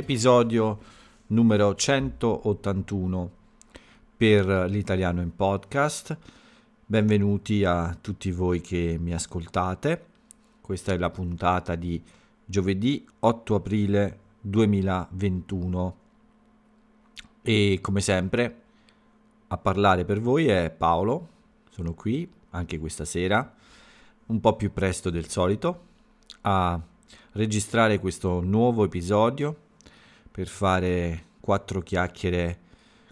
episodio numero 181 per l'italiano in podcast. Benvenuti a tutti voi che mi ascoltate. Questa è la puntata di giovedì 8 aprile 2021 e come sempre a parlare per voi è Paolo, sono qui anche questa sera, un po' più presto del solito, a registrare questo nuovo episodio per fare quattro chiacchiere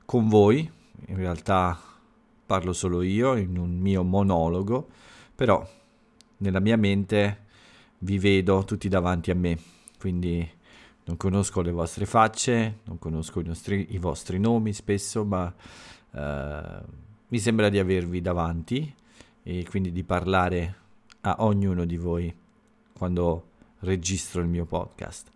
con voi. In realtà parlo solo io in un mio monologo, però nella mia mente vi vedo tutti davanti a me, quindi non conosco le vostre facce, non conosco i, nostri, i vostri nomi spesso, ma uh, mi sembra di avervi davanti e quindi di parlare a ognuno di voi quando registro il mio podcast.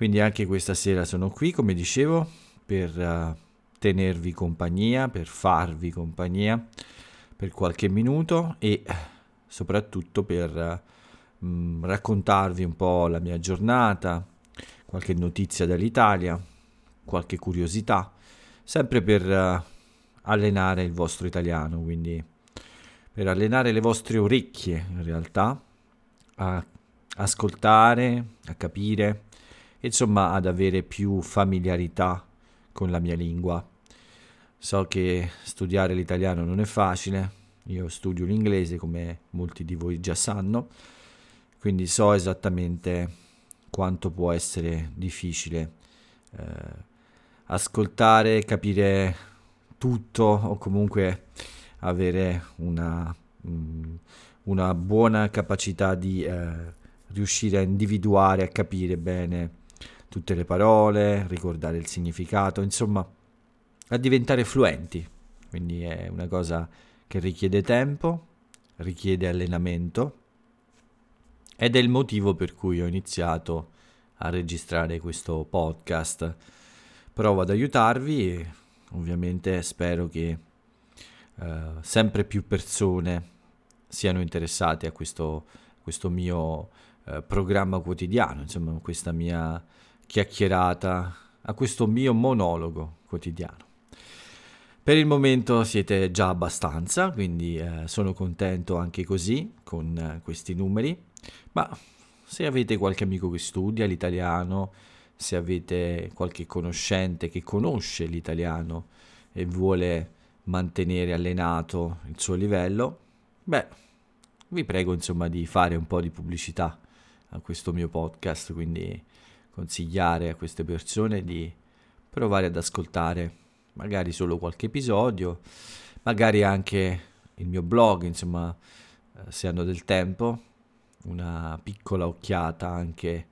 Quindi anche questa sera sono qui, come dicevo, per uh, tenervi compagnia, per farvi compagnia per qualche minuto e soprattutto per uh, raccontarvi un po' la mia giornata, qualche notizia dall'Italia, qualche curiosità, sempre per uh, allenare il vostro italiano, quindi per allenare le vostre orecchie in realtà a ascoltare, a capire insomma ad avere più familiarità con la mia lingua. So che studiare l'italiano non è facile, io studio l'inglese come molti di voi già sanno, quindi so esattamente quanto può essere difficile eh, ascoltare, capire tutto o comunque avere una, mm, una buona capacità di eh, riuscire a individuare, a capire bene tutte le parole, ricordare il significato, insomma, a diventare fluenti. Quindi è una cosa che richiede tempo, richiede allenamento ed è il motivo per cui ho iniziato a registrare questo podcast. Provo ad aiutarvi e ovviamente spero che uh, sempre più persone siano interessate a questo, questo mio uh, programma quotidiano, insomma questa mia chiacchierata, a questo mio monologo quotidiano. Per il momento siete già abbastanza, quindi eh, sono contento anche così con eh, questi numeri, ma se avete qualche amico che studia l'italiano, se avete qualche conoscente che conosce l'italiano e vuole mantenere allenato il suo livello, beh, vi prego insomma di fare un po' di pubblicità a questo mio podcast, quindi consigliare a queste persone di provare ad ascoltare magari solo qualche episodio, magari anche il mio blog, insomma, eh, se hanno del tempo, una piccola occhiata anche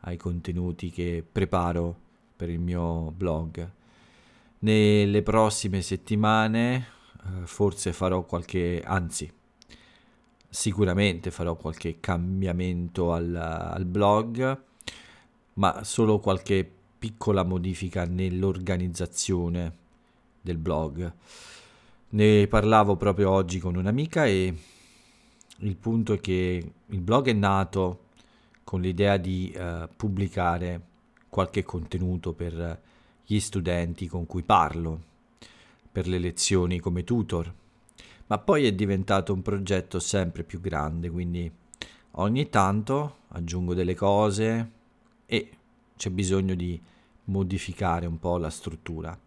ai contenuti che preparo per il mio blog. Nelle prossime settimane eh, forse farò qualche, anzi, sicuramente farò qualche cambiamento al, al blog ma solo qualche piccola modifica nell'organizzazione del blog. Ne parlavo proprio oggi con un'amica e il punto è che il blog è nato con l'idea di uh, pubblicare qualche contenuto per gli studenti con cui parlo, per le lezioni come tutor, ma poi è diventato un progetto sempre più grande, quindi ogni tanto aggiungo delle cose, e c'è bisogno di modificare un po' la struttura.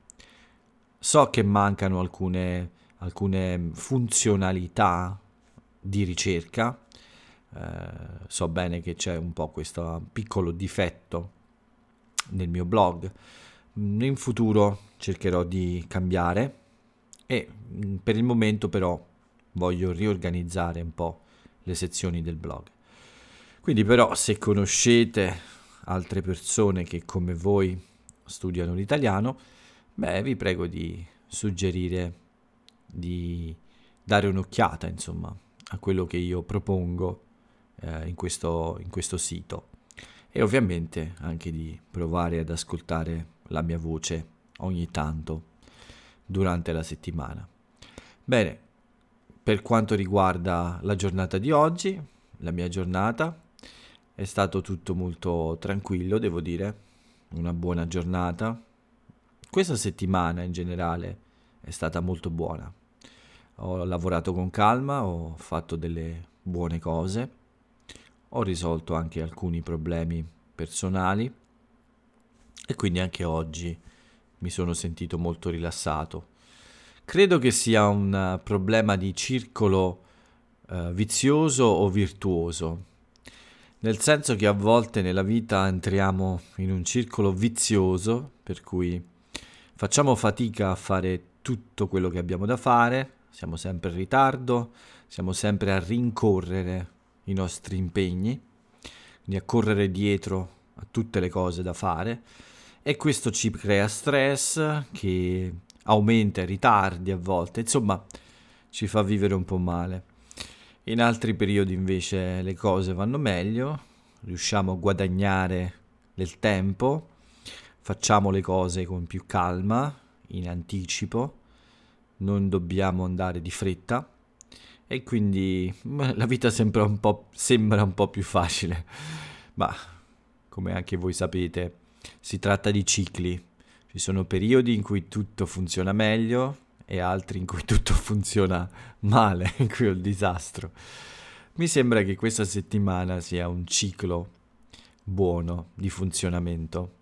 So che mancano alcune, alcune funzionalità di ricerca, eh, so bene che c'è un po' questo piccolo difetto nel mio blog. In futuro cercherò di cambiare e mm, per il momento però voglio riorganizzare un po' le sezioni del blog. Quindi però se conoscete altre persone che come voi studiano l'italiano, beh, vi prego di suggerire di dare un'occhiata, insomma, a quello che io propongo eh, in, questo, in questo sito e ovviamente anche di provare ad ascoltare la mia voce ogni tanto durante la settimana. Bene, per quanto riguarda la giornata di oggi, la mia giornata è stato tutto molto tranquillo, devo dire. una buona giornata. Questa settimana in generale è stata molto buona. Ho lavorato con calma, ho fatto delle buone cose, ho risolto anche alcuni problemi personali e quindi anche oggi mi sono sentito molto rilassato. Credo che sia un problema di circolo eh, vizioso o virtuoso, nel senso che a volte nella vita entriamo in un circolo vizioso, per cui facciamo fatica a fare tutto quello che abbiamo da fare, siamo sempre in ritardo, siamo sempre a rincorrere i nostri impegni, quindi a correre dietro a tutte le cose da fare e questo ci crea stress che aumenta i ritardi a volte, insomma ci fa vivere un po' male. In altri periodi invece le cose vanno meglio, riusciamo a guadagnare del tempo, facciamo le cose con più calma, in anticipo, non dobbiamo andare di fretta e quindi la vita sembra un po', sembra un po più facile, ma come anche voi sapete si tratta di cicli, ci sono periodi in cui tutto funziona meglio e altri in cui tutto funziona male, in cui è il disastro. Mi sembra che questa settimana sia un ciclo buono di funzionamento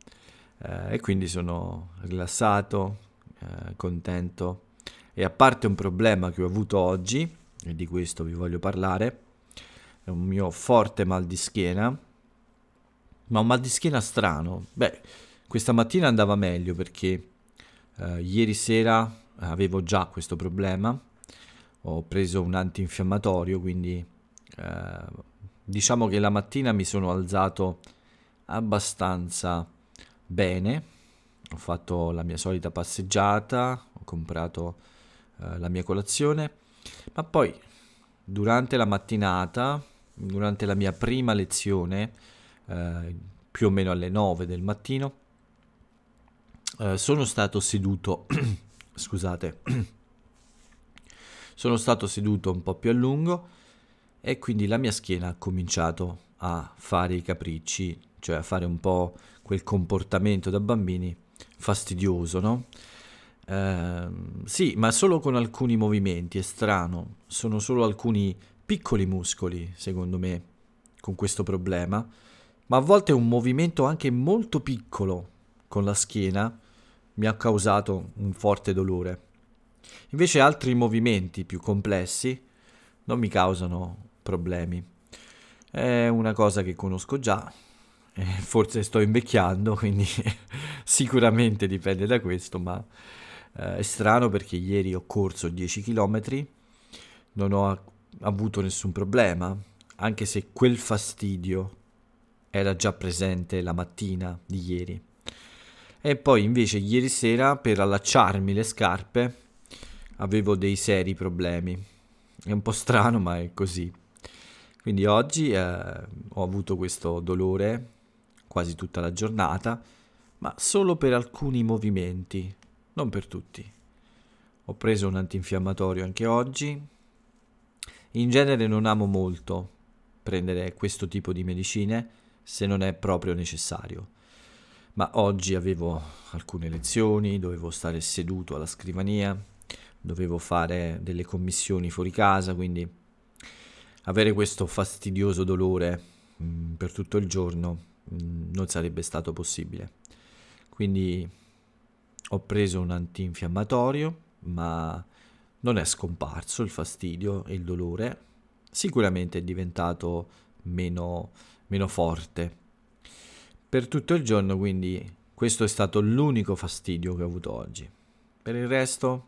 eh, e quindi sono rilassato, eh, contento e a parte un problema che ho avuto oggi, e di questo vi voglio parlare, è un mio forte mal di schiena, ma un mal di schiena strano. Beh, questa mattina andava meglio perché eh, ieri sera avevo già questo problema, ho preso un antinfiammatorio, quindi eh, diciamo che la mattina mi sono alzato abbastanza bene, ho fatto la mia solita passeggiata, ho comprato eh, la mia colazione, ma poi durante la mattinata, durante la mia prima lezione, eh, più o meno alle 9 del mattino, eh, sono stato seduto scusate, sono stato seduto un po' più a lungo e quindi la mia schiena ha cominciato a fare i capricci, cioè a fare un po' quel comportamento da bambini fastidioso, no? Eh, sì, ma solo con alcuni movimenti, è strano, sono solo alcuni piccoli muscoli, secondo me, con questo problema, ma a volte un movimento anche molto piccolo con la schiena mi ha causato un forte dolore. Invece altri movimenti più complessi non mi causano problemi. È una cosa che conosco già, forse sto invecchiando, quindi sicuramente dipende da questo, ma eh, è strano perché ieri ho corso 10 km, non ho avuto nessun problema, anche se quel fastidio era già presente la mattina di ieri. E poi invece ieri sera per allacciarmi le scarpe avevo dei seri problemi. È un po' strano, ma è così. Quindi oggi eh, ho avuto questo dolore quasi tutta la giornata, ma solo per alcuni movimenti, non per tutti. Ho preso un antinfiammatorio anche oggi. In genere non amo molto prendere questo tipo di medicine se non è proprio necessario ma oggi avevo alcune lezioni, dovevo stare seduto alla scrivania, dovevo fare delle commissioni fuori casa, quindi avere questo fastidioso dolore mh, mm, per tutto il giorno mh, mm, non sarebbe stato possibile. Quindi ho preso un antinfiammatorio, ma non è scomparso il fastidio e il dolore, sicuramente è diventato meno, meno forte per tutto il giorno, quindi questo è stato l'unico fastidio che ho avuto oggi. Per il resto,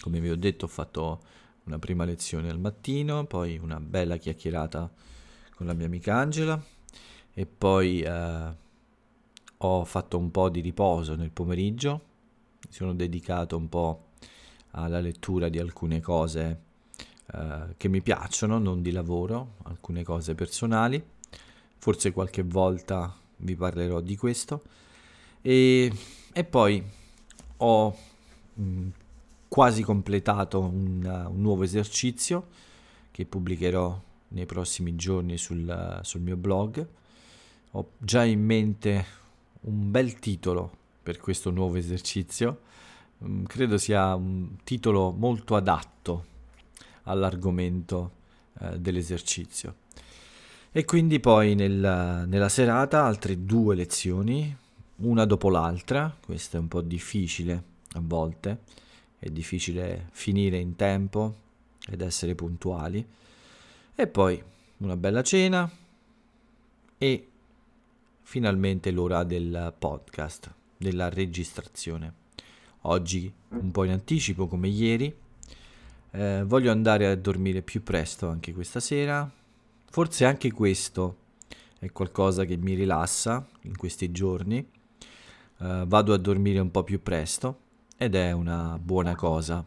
come vi ho detto, ho fatto una prima lezione al mattino, poi una bella chiacchierata con la mia amica Angela e poi eh, ho fatto un po' di riposo nel pomeriggio, mi sono dedicato un po' alla lettura di alcune cose eh, che mi piacciono, non di lavoro, alcune cose personali forse qualche volta vi parlerò di questo. E, e poi ho mh, mm, quasi completato un, un, nuovo esercizio che pubblicherò nei prossimi giorni sul, sul mio blog. Ho già in mente un bel titolo per questo nuovo esercizio. Mm, credo sia un titolo molto adatto all'argomento eh, dell'esercizio. E quindi poi nel, nella serata altre due lezioni, una dopo l'altra, questo è un po' difficile a volte, è difficile finire in tempo ed essere puntuali, e poi una bella cena e finalmente l'ora del podcast, della registrazione. Oggi un po' in anticipo come ieri, eh, voglio andare a dormire più presto anche questa sera, forse anche questo è qualcosa che mi rilassa in questi giorni, eh, vado a dormire un po' più presto ed è una buona cosa.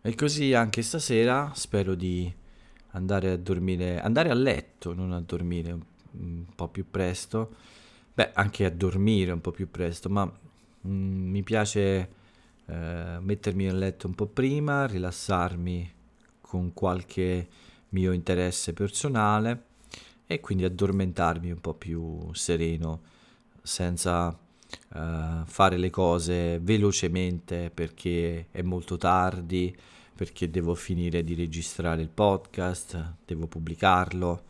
E così anche stasera spero di andare a dormire, andare a letto, non a dormire un po' più presto, beh, anche a dormire un po' più presto, ma mm, mi piace eh, mettermi a letto un po' prima, rilassarmi con qualche mio interesse personale e quindi addormentarmi un po' più sereno, senza eh, fare le cose velocemente perché è molto tardi, perché devo finire di registrare il podcast, devo pubblicarlo,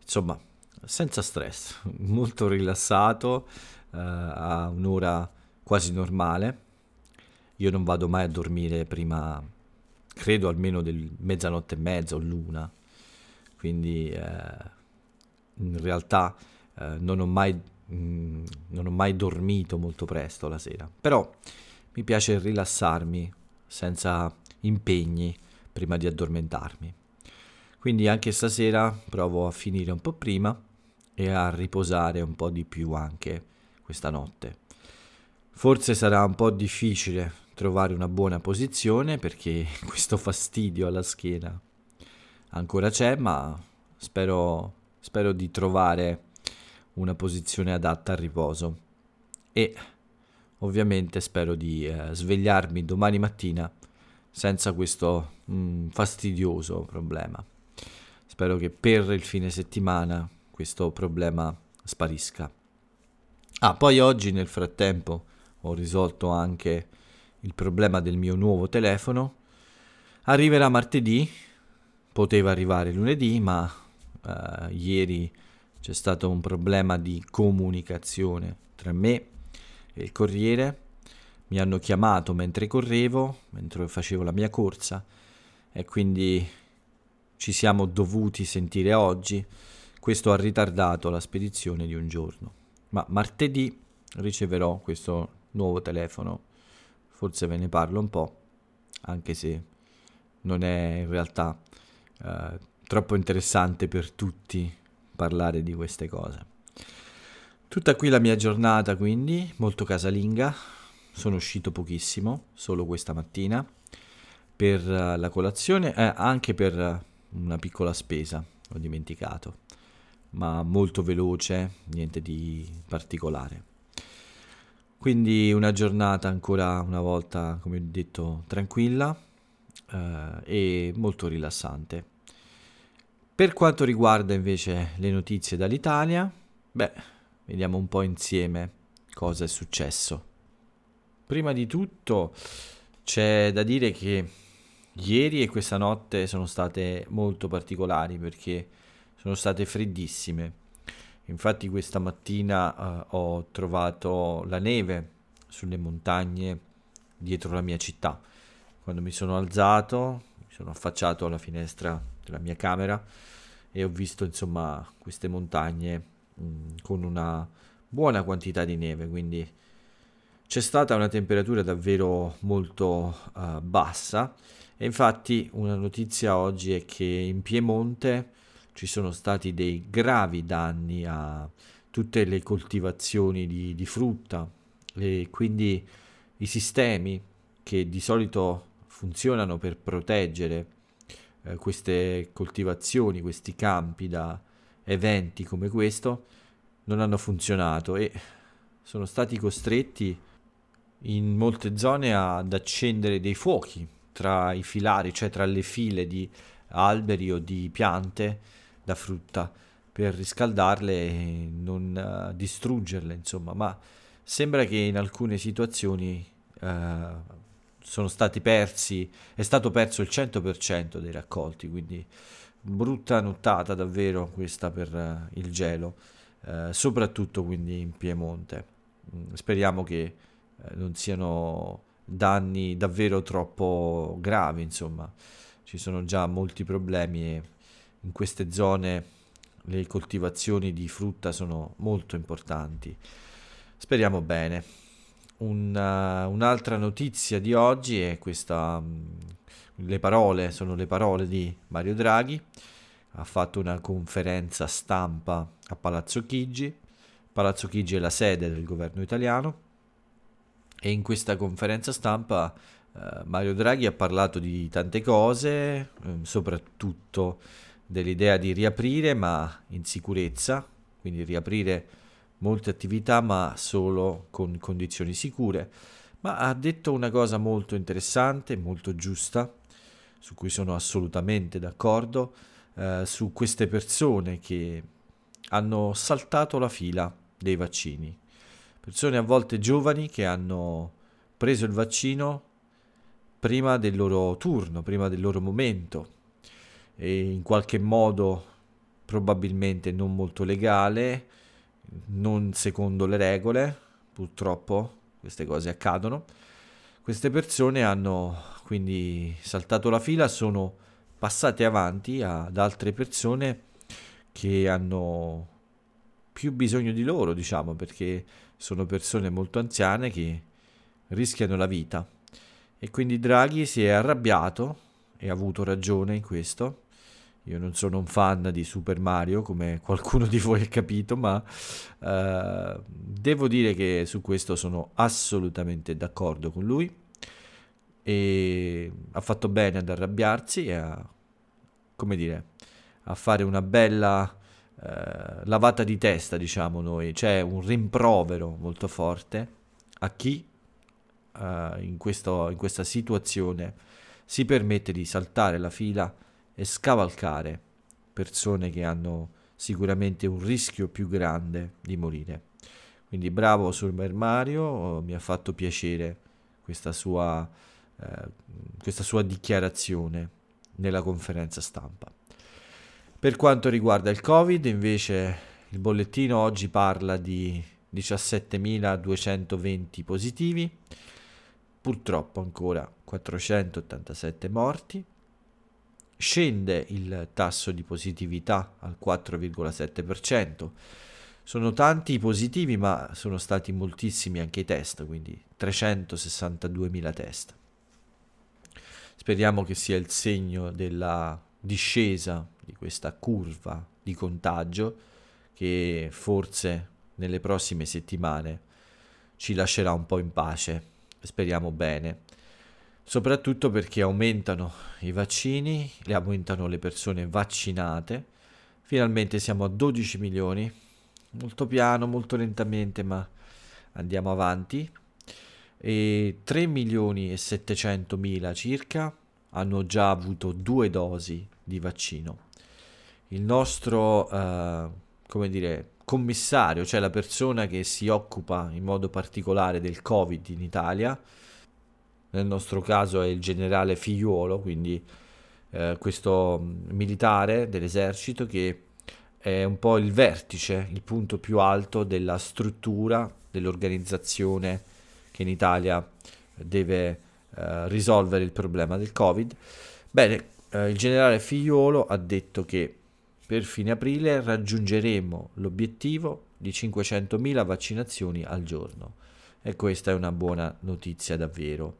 insomma senza stress, molto rilassato, uh, a un'ora quasi normale. Io non vado mai a dormire prima, credo almeno del mezzanotte e mezza o l'una, quindi uh, in realtà uh, non, ho mai, mh, mm, non ho mai dormito molto presto la sera, però mi piace rilassarmi senza impegni prima di addormentarmi. Quindi anche stasera provo a finire un po' prima e a riposare un po' di più anche questa notte. Forse sarà un po' difficile trovare una buona posizione perché questo fastidio alla schiena ancora c'è, ma spero, spero di trovare una posizione adatta al riposo e ovviamente spero di eh, svegliarmi domani mattina senza questo mm, fastidioso problema. Spero che per il fine settimana questo problema sparisca. Ah, poi oggi nel frattempo ho risolto anche il problema del mio nuovo telefono. Arriverà martedì, poteva arrivare lunedì, ma uh, ieri c'è stato un problema di comunicazione tra me e il corriere. Mi hanno chiamato mentre correvo, mentre facevo la mia corsa e quindi ci siamo dovuti sentire oggi questo ha ritardato la spedizione di un giorno, ma martedì riceverò questo nuovo telefono. Forse ve ne parlo un po', anche se non è in realtà eh, troppo interessante per tutti parlare di queste cose. Tutta qui la mia giornata, quindi, molto casalinga. Sono uscito pochissimo, solo questa mattina, per uh, la colazione e eh, anche per uh, una piccola spesa, ho dimenticato ma molto veloce, niente di particolare. Quindi una giornata ancora una volta, come ho detto, tranquilla eh, e molto rilassante. Per quanto riguarda invece le notizie dall'Italia, beh, vediamo un po' insieme cosa è successo. Prima di tutto c'è da dire che ieri e questa notte sono state molto particolari perché sono state freddissime. Infatti questa mattina uh, ho trovato la neve sulle montagne dietro la mia città. Quando mi sono alzato, mi sono affacciato alla finestra della mia camera e ho visto insomma queste montagne mh, mm, con una buona quantità di neve, quindi c'è stata una temperatura davvero molto uh, bassa. E infatti una notizia oggi è che in Piemonte ci sono stati dei gravi danni a tutte le coltivazioni di, di frutta e quindi i sistemi che di solito funzionano per proteggere eh, queste coltivazioni, questi campi da eventi come questo, non hanno funzionato e sono stati costretti in molte zone ad accendere dei fuochi tra i filari, cioè tra le file di alberi o di piante da frutta per riscaldarle e non uh, distruggerle, insomma, ma sembra che in alcune situazioni eh, sono stati persi, è stato perso il 100% dei raccolti, quindi brutta nottata davvero questa per uh, il gelo, uh, soprattutto quindi in Piemonte. Mm, speriamo che uh, non siano danni davvero troppo gravi, insomma, ci sono già molti problemi e in queste zone le coltivazioni di frutta sono molto importanti. Speriamo bene. Una, un'altra notizia di oggi è questa, mm, le parole, sono le parole di Mario Draghi, ha fatto una conferenza stampa a Palazzo Chigi, Palazzo Chigi è la sede del governo italiano. E in questa conferenza stampa eh, Mario Draghi ha parlato di tante cose, eh, soprattutto dell'idea di riaprire ma in sicurezza, quindi riaprire molte attività ma solo con condizioni sicure. Ma ha detto una cosa molto interessante, molto giusta, su cui sono assolutamente d'accordo, eh, su queste persone che hanno saltato la fila dei vaccini. Persone a volte giovani che hanno preso il vaccino prima del loro turno, prima del loro momento e in qualche modo probabilmente non molto legale, non secondo le regole, purtroppo queste cose accadono. Queste persone hanno quindi saltato la fila, sono passate avanti ad altre persone che hanno più bisogno di loro, diciamo, perché sono persone molto anziane che rischiano la vita. E quindi Draghi si è arrabbiato e ha avuto ragione in questo io non sono un fan di Super Mario, come qualcuno di voi ha capito, ma uh, devo dire che su questo sono assolutamente d'accordo con lui. E ha fatto bene ad arrabbiarsi e a, come dire, a fare una bella uh, lavata di testa, diciamo noi. C'è un rimprovero molto forte a chi uh, in, questo, in questa situazione si permette di saltare la fila e scavalcare persone che hanno sicuramente un rischio più grande di morire. Quindi bravo Super Mario, mi ha fatto piacere questa sua, eh, questa sua dichiarazione nella conferenza stampa. Per quanto riguarda il Covid, invece, il bollettino oggi parla di 17.220 positivi, purtroppo ancora 487 morti, scende il tasso di positività al 4,7%. Sono tanti i positivi, ma sono stati moltissimi anche i test, quindi 362.000 test. Speriamo che sia il segno della discesa di questa curva di contagio che forse nelle prossime settimane ci lascerà un po' in pace. Speriamo bene soprattutto perché aumentano i vaccini, aumentano le persone vaccinate. Finalmente siamo a 12 milioni, molto piano, molto lentamente, ma andiamo avanti. E 3 milioni e 700 mila circa hanno già avuto due dosi di vaccino. Il nostro, uh, come dire, commissario, cioè la persona che si occupa in modo particolare del Covid in Italia, nel nostro caso è il generale figliuolo, quindi eh, questo mm, militare dell'esercito che è un po' il vertice, il punto più alto della struttura, dell'organizzazione che in Italia deve eh, risolvere il problema del Covid. Bene, eh, il generale figliuolo ha detto che per fine aprile raggiungeremo l'obiettivo di 500.000 vaccinazioni al giorno e questa è una buona notizia davvero.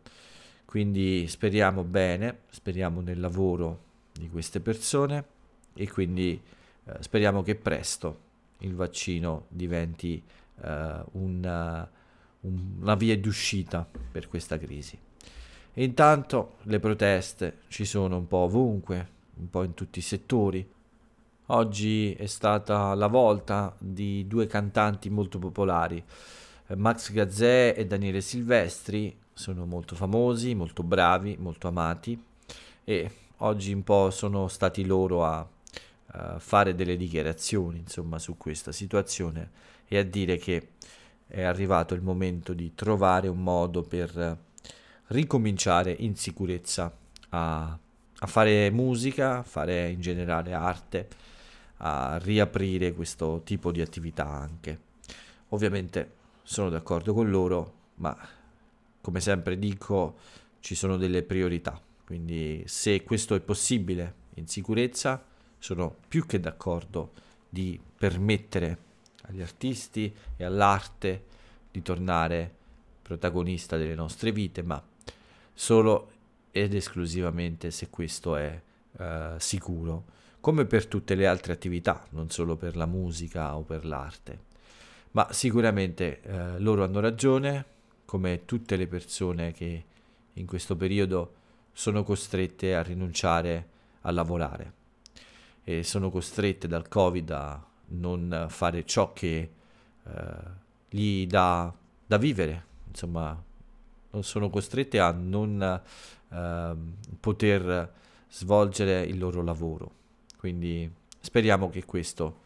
Quindi speriamo bene, speriamo nel lavoro di queste persone e quindi eh, speriamo che presto il vaccino diventi eh, una, un, una via di uscita per questa crisi. E intanto le proteste ci sono un po' ovunque, un po' in tutti i settori. Oggi è stata la volta di due cantanti molto popolari, eh, Max Gazzè e Daniele Silvestri, sono molto famosi, molto bravi, molto amati e oggi un po' sono stati loro a, a fare delle dichiarazioni insomma su questa situazione e a dire che è arrivato il momento di trovare un modo per ricominciare in sicurezza a, a fare musica, a fare in generale arte, a riaprire questo tipo di attività anche. Ovviamente sono d'accordo con loro, ma come sempre dico ci sono delle priorità, quindi se questo è possibile in sicurezza sono più che d'accordo di permettere agli artisti e all'arte di tornare protagonista delle nostre vite, ma solo ed esclusivamente se questo è uh, sicuro, come per tutte le altre attività, non solo per la musica o per l'arte. Ma sicuramente uh, loro hanno ragione, come tutte le persone che in questo periodo sono costrette a rinunciare a lavorare e sono costrette dal Covid a non fare ciò che eh, gli dà da vivere, insomma, sono costrette a non eh, poter svolgere il loro lavoro. Quindi speriamo che questo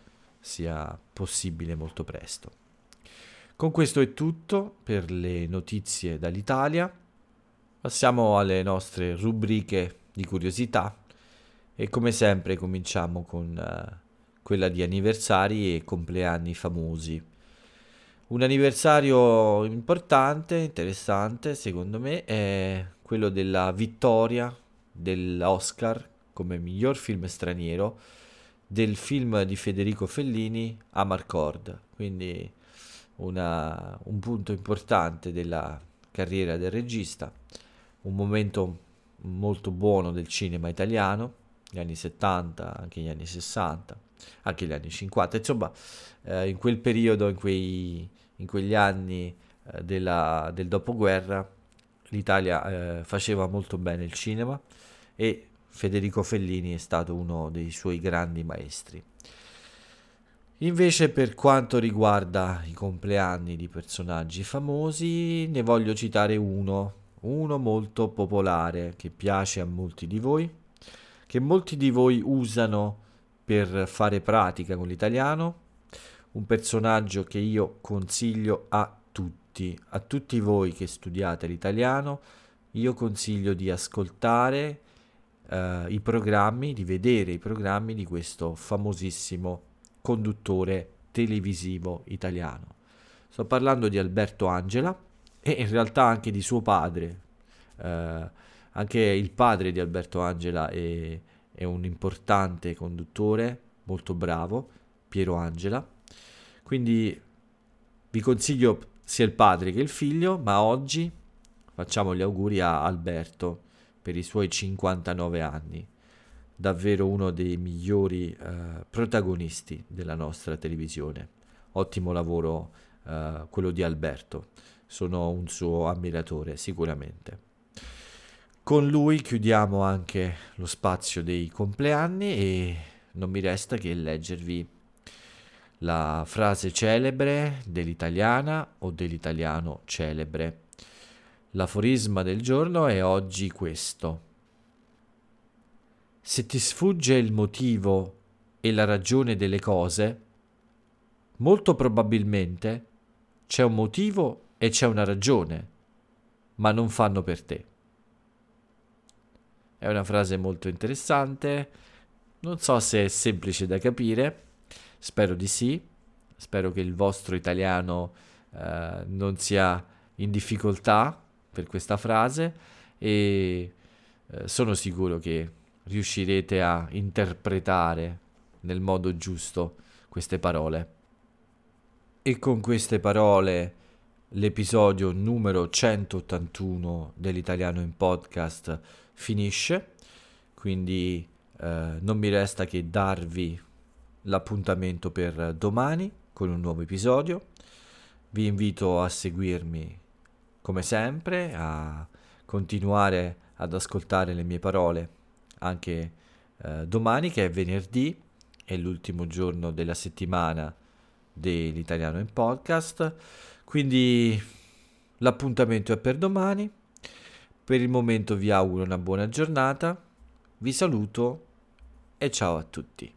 sia possibile molto presto. Con questo è tutto per le notizie dall'Italia. Passiamo alle nostre rubriche di curiosità e come sempre cominciamo con uh, quella di anniversari e compleanni famosi. Un anniversario importante, interessante, secondo me, è quello della vittoria dell'Oscar come miglior film straniero del film di Federico Fellini Amarcord, quindi una, un punto importante della carriera del regista, un momento molto buono del cinema italiano, gli anni 70, anche gli anni 60 anche gli anni 50, insomma eh, in quel periodo, in, quei, in quegli anni eh, della, del dopoguerra, l'Italia eh, faceva molto bene il cinema e Federico Fellini è stato uno dei suoi grandi maestri. Invece per quanto riguarda i compleanni di personaggi famosi, ne voglio citare uno, uno molto popolare che piace a molti di voi, che molti di voi usano per fare pratica con l'italiano, un personaggio che io consiglio a tutti, a tutti voi che studiate l'italiano, io consiglio di ascoltare uh, i programmi, di vedere i programmi di questo famosissimo conduttore televisivo italiano. Sto parlando di Alberto Angela e in realtà anche di suo padre. Uh, anche il padre di Alberto Angela è è un importante conduttore, molto bravo, Piero Angela. Quindi vi consiglio sia il padre che il figlio, ma oggi facciamo gli auguri a Alberto per i suoi 59 anni. Davvero uno dei migliori eh, protagonisti della nostra televisione. Ottimo lavoro eh, quello di Alberto. Sono un suo ammiratore sicuramente. Con lui chiudiamo anche lo spazio dei compleanni e non mi resta che leggervi la frase celebre dell'italiana o dell'italiano celebre. L'aforisma del giorno è oggi questo. Se ti sfugge il motivo e la ragione delle cose, molto probabilmente c'è un motivo e c'è una ragione, ma non fanno per te. È una frase molto interessante, non so se è semplice da capire, spero di sì, spero che il vostro italiano eh, non sia in difficoltà per questa frase e eh, sono sicuro che riuscirete a interpretare nel modo giusto queste parole. E con queste parole l'episodio numero 181 dell'italiano in podcast finisce, quindi eh, non mi resta che darvi l'appuntamento per domani con un nuovo episodio. Vi invito a seguirmi come sempre, a continuare ad ascoltare le mie parole anche eh, domani che è venerdì, è l'ultimo giorno della settimana dell'italiano in podcast. Quindi l'appuntamento è per domani. Per il momento vi auguro una buona giornata, vi saluto e ciao a tutti.